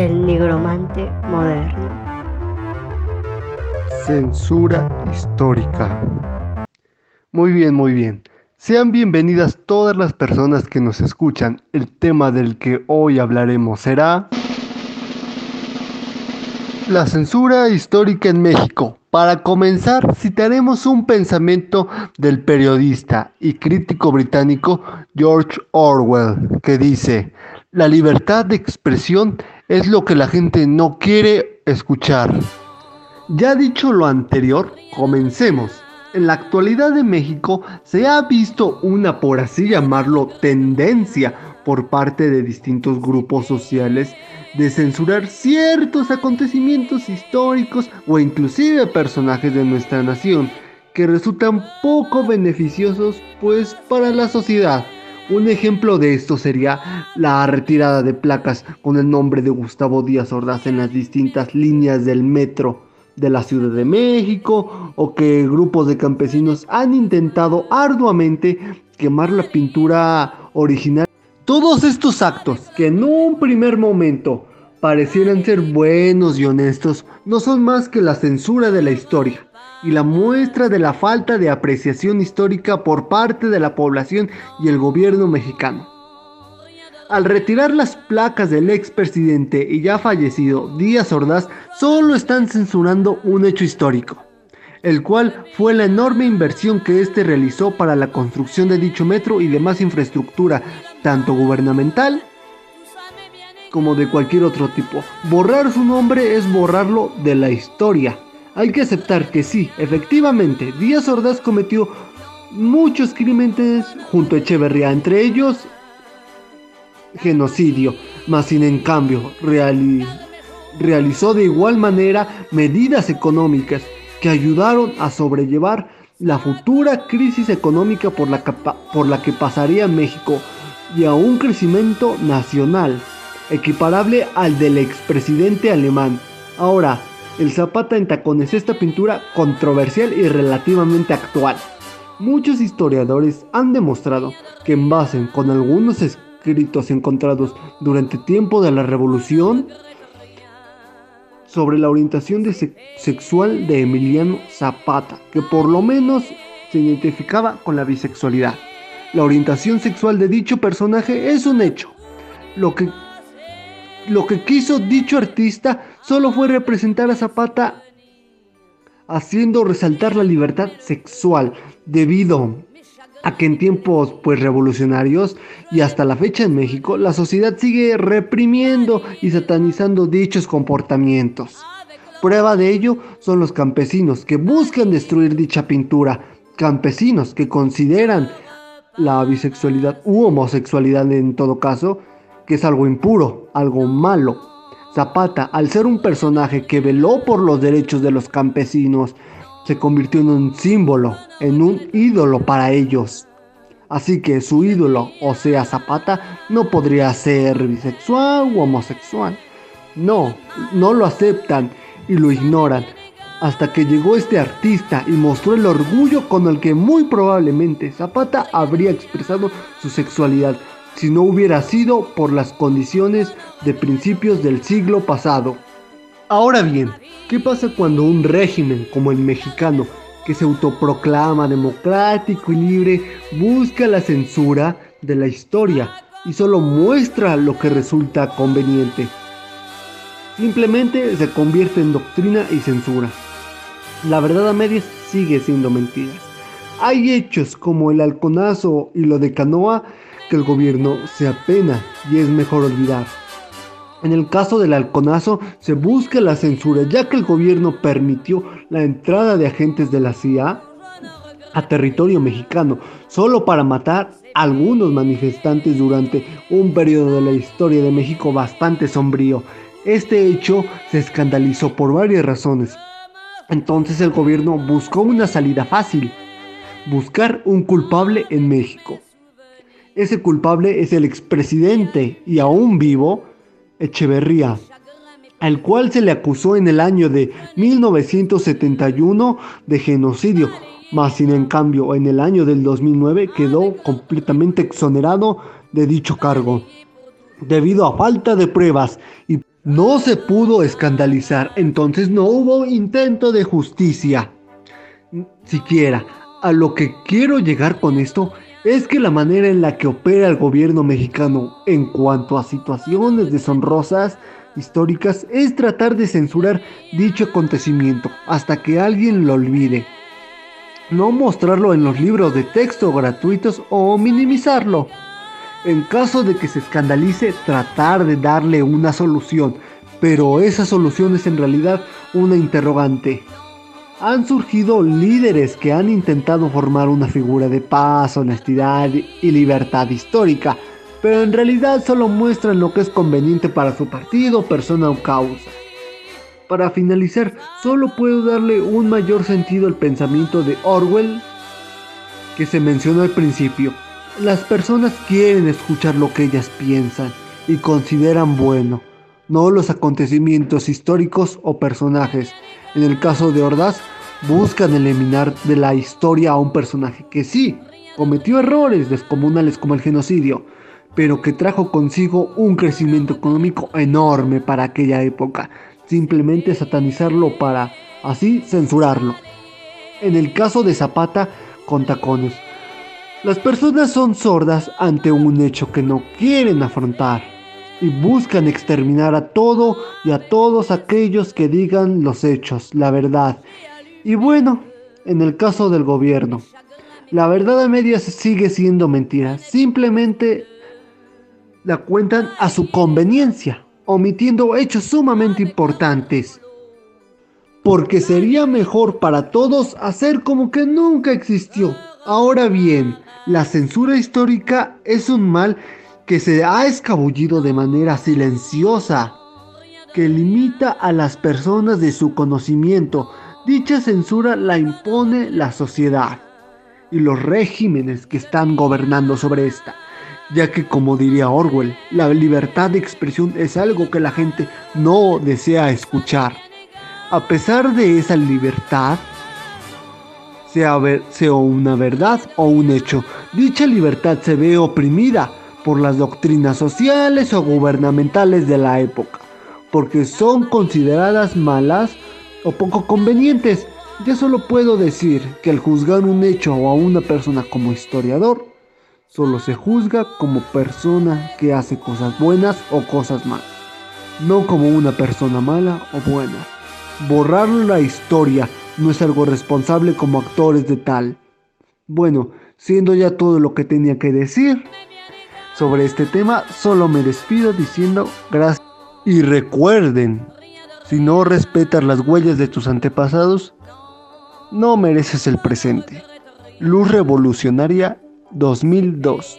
El nigromante moderno. Censura histórica. Muy bien, muy bien. Sean bienvenidas todas las personas que nos escuchan. El tema del que hoy hablaremos será la censura histórica en México. Para comenzar, citaremos un pensamiento del periodista y crítico británico George Orwell, que dice, la libertad de expresión es lo que la gente no quiere escuchar. Ya dicho lo anterior, comencemos. En la actualidad de México se ha visto una, por así llamarlo, tendencia por parte de distintos grupos sociales de censurar ciertos acontecimientos históricos o inclusive personajes de nuestra nación que resultan poco beneficiosos pues para la sociedad. Un ejemplo de esto sería la retirada de placas con el nombre de Gustavo Díaz Ordaz en las distintas líneas del metro de la Ciudad de México o que grupos de campesinos han intentado arduamente quemar la pintura original. Todos estos actos que en un primer momento parecieran ser buenos y honestos no son más que la censura de la historia y la muestra de la falta de apreciación histórica por parte de la población y el gobierno mexicano. Al retirar las placas del expresidente y ya fallecido Díaz Ordaz, solo están censurando un hecho histórico, el cual fue la enorme inversión que éste realizó para la construcción de dicho metro y demás infraestructura, tanto gubernamental como de cualquier otro tipo. Borrar su nombre es borrarlo de la historia. Hay que aceptar que sí, efectivamente, Díaz Ordaz cometió muchos crímenes junto a Echeverría, entre ellos genocidio, mas sin en cambio realizó de igual manera medidas económicas que ayudaron a sobrellevar la futura crisis económica por la, por la que pasaría México y a un crecimiento nacional equiparable al del expresidente alemán. Ahora, el Zapata en tacones, esta pintura controversial y relativamente actual. Muchos historiadores han demostrado que en base con algunos escritos encontrados durante tiempo de la revolución sobre la orientación sexual de Emiliano Zapata, que por lo menos se identificaba con la bisexualidad. La orientación sexual de dicho personaje es un hecho. Lo que lo que quiso dicho artista solo fue representar a Zapata haciendo resaltar la libertad sexual debido a que en tiempos pues revolucionarios y hasta la fecha en México la sociedad sigue reprimiendo y satanizando dichos comportamientos. Prueba de ello son los campesinos que buscan destruir dicha pintura, campesinos que consideran la bisexualidad u homosexualidad en todo caso que es algo impuro, algo malo. Zapata, al ser un personaje que veló por los derechos de los campesinos, se convirtió en un símbolo, en un ídolo para ellos. Así que su ídolo, o sea Zapata, no podría ser bisexual o homosexual. No, no lo aceptan y lo ignoran. Hasta que llegó este artista y mostró el orgullo con el que muy probablemente Zapata habría expresado su sexualidad si no hubiera sido por las condiciones de principios del siglo pasado. Ahora bien, ¿qué pasa cuando un régimen como el mexicano, que se autoproclama democrático y libre, busca la censura de la historia y solo muestra lo que resulta conveniente? Simplemente se convierte en doctrina y censura. La verdad a medias sigue siendo mentiras. Hay hechos como el halconazo y lo de Canoa que el gobierno se apena y es mejor olvidar. En el caso del halconazo se busca la censura ya que el gobierno permitió la entrada de agentes de la CIA a territorio mexicano solo para matar a algunos manifestantes durante un periodo de la historia de México bastante sombrío. Este hecho se escandalizó por varias razones. Entonces el gobierno buscó una salida fácil, buscar un culpable en México. Ese culpable es el expresidente y aún vivo, Echeverría, al cual se le acusó en el año de 1971 de genocidio, mas sin en cambio en el año del 2009 quedó completamente exonerado de dicho cargo, debido a falta de pruebas y No se pudo escandalizar, entonces no hubo intento de justicia. Siquiera, a lo que quiero llegar con esto es que la manera en la que opera el gobierno mexicano en cuanto a situaciones deshonrosas históricas es tratar de censurar dicho acontecimiento hasta que alguien lo olvide. No mostrarlo en los libros de texto gratuitos o minimizarlo. En caso de que se escandalice, tratar de darle una solución, pero esa solución es en realidad una interrogante. Han surgido líderes que han intentado formar una figura de paz, honestidad y libertad histórica, pero en realidad solo muestran lo que es conveniente para su partido, persona o causa. Para finalizar, solo puedo darle un mayor sentido al pensamiento de Orwell que se mencionó al principio. Las personas quieren escuchar lo que ellas piensan y consideran bueno, no los acontecimientos históricos o personajes. En el caso de Ordaz, buscan eliminar de la historia a un personaje que sí, cometió errores descomunales como el genocidio, pero que trajo consigo un crecimiento económico enorme para aquella época. Simplemente satanizarlo para así censurarlo. En el caso de Zapata con tacones, las personas son sordas ante un hecho que no quieren afrontar y buscan exterminar a todo y a todos aquellos que digan los hechos, la verdad. Y bueno, en el caso del gobierno, la verdad a medias sigue siendo mentira, simplemente la cuentan a su conveniencia, omitiendo hechos sumamente importantes. Porque sería mejor para todos hacer como que nunca existió. Ahora bien, la censura histórica es un mal que se ha escabullido de manera silenciosa, que limita a las personas de su conocimiento. Dicha censura la impone la sociedad y los regímenes que están gobernando sobre esta, ya que como diría Orwell, la libertad de expresión es algo que la gente no desea escuchar. A pesar de esa libertad, sea, una verdad o un hecho. Dicha libertad se ve oprimida por las doctrinas sociales o gubernamentales de la época, porque son consideradas malas o poco convenientes. Yo solo puedo decir que al juzgar un hecho o a una persona como historiador, solo se juzga como persona que hace cosas buenas o cosas malas, no como una persona mala o buena. Borrar la historia no es algo responsable como actores de tal. Bueno, siendo ya todo lo que tenía que decir sobre este tema, solo me despido diciendo gracias. Y recuerden, si no respetas las huellas de tus antepasados, no mereces el presente. Luz Revolucionaria 2002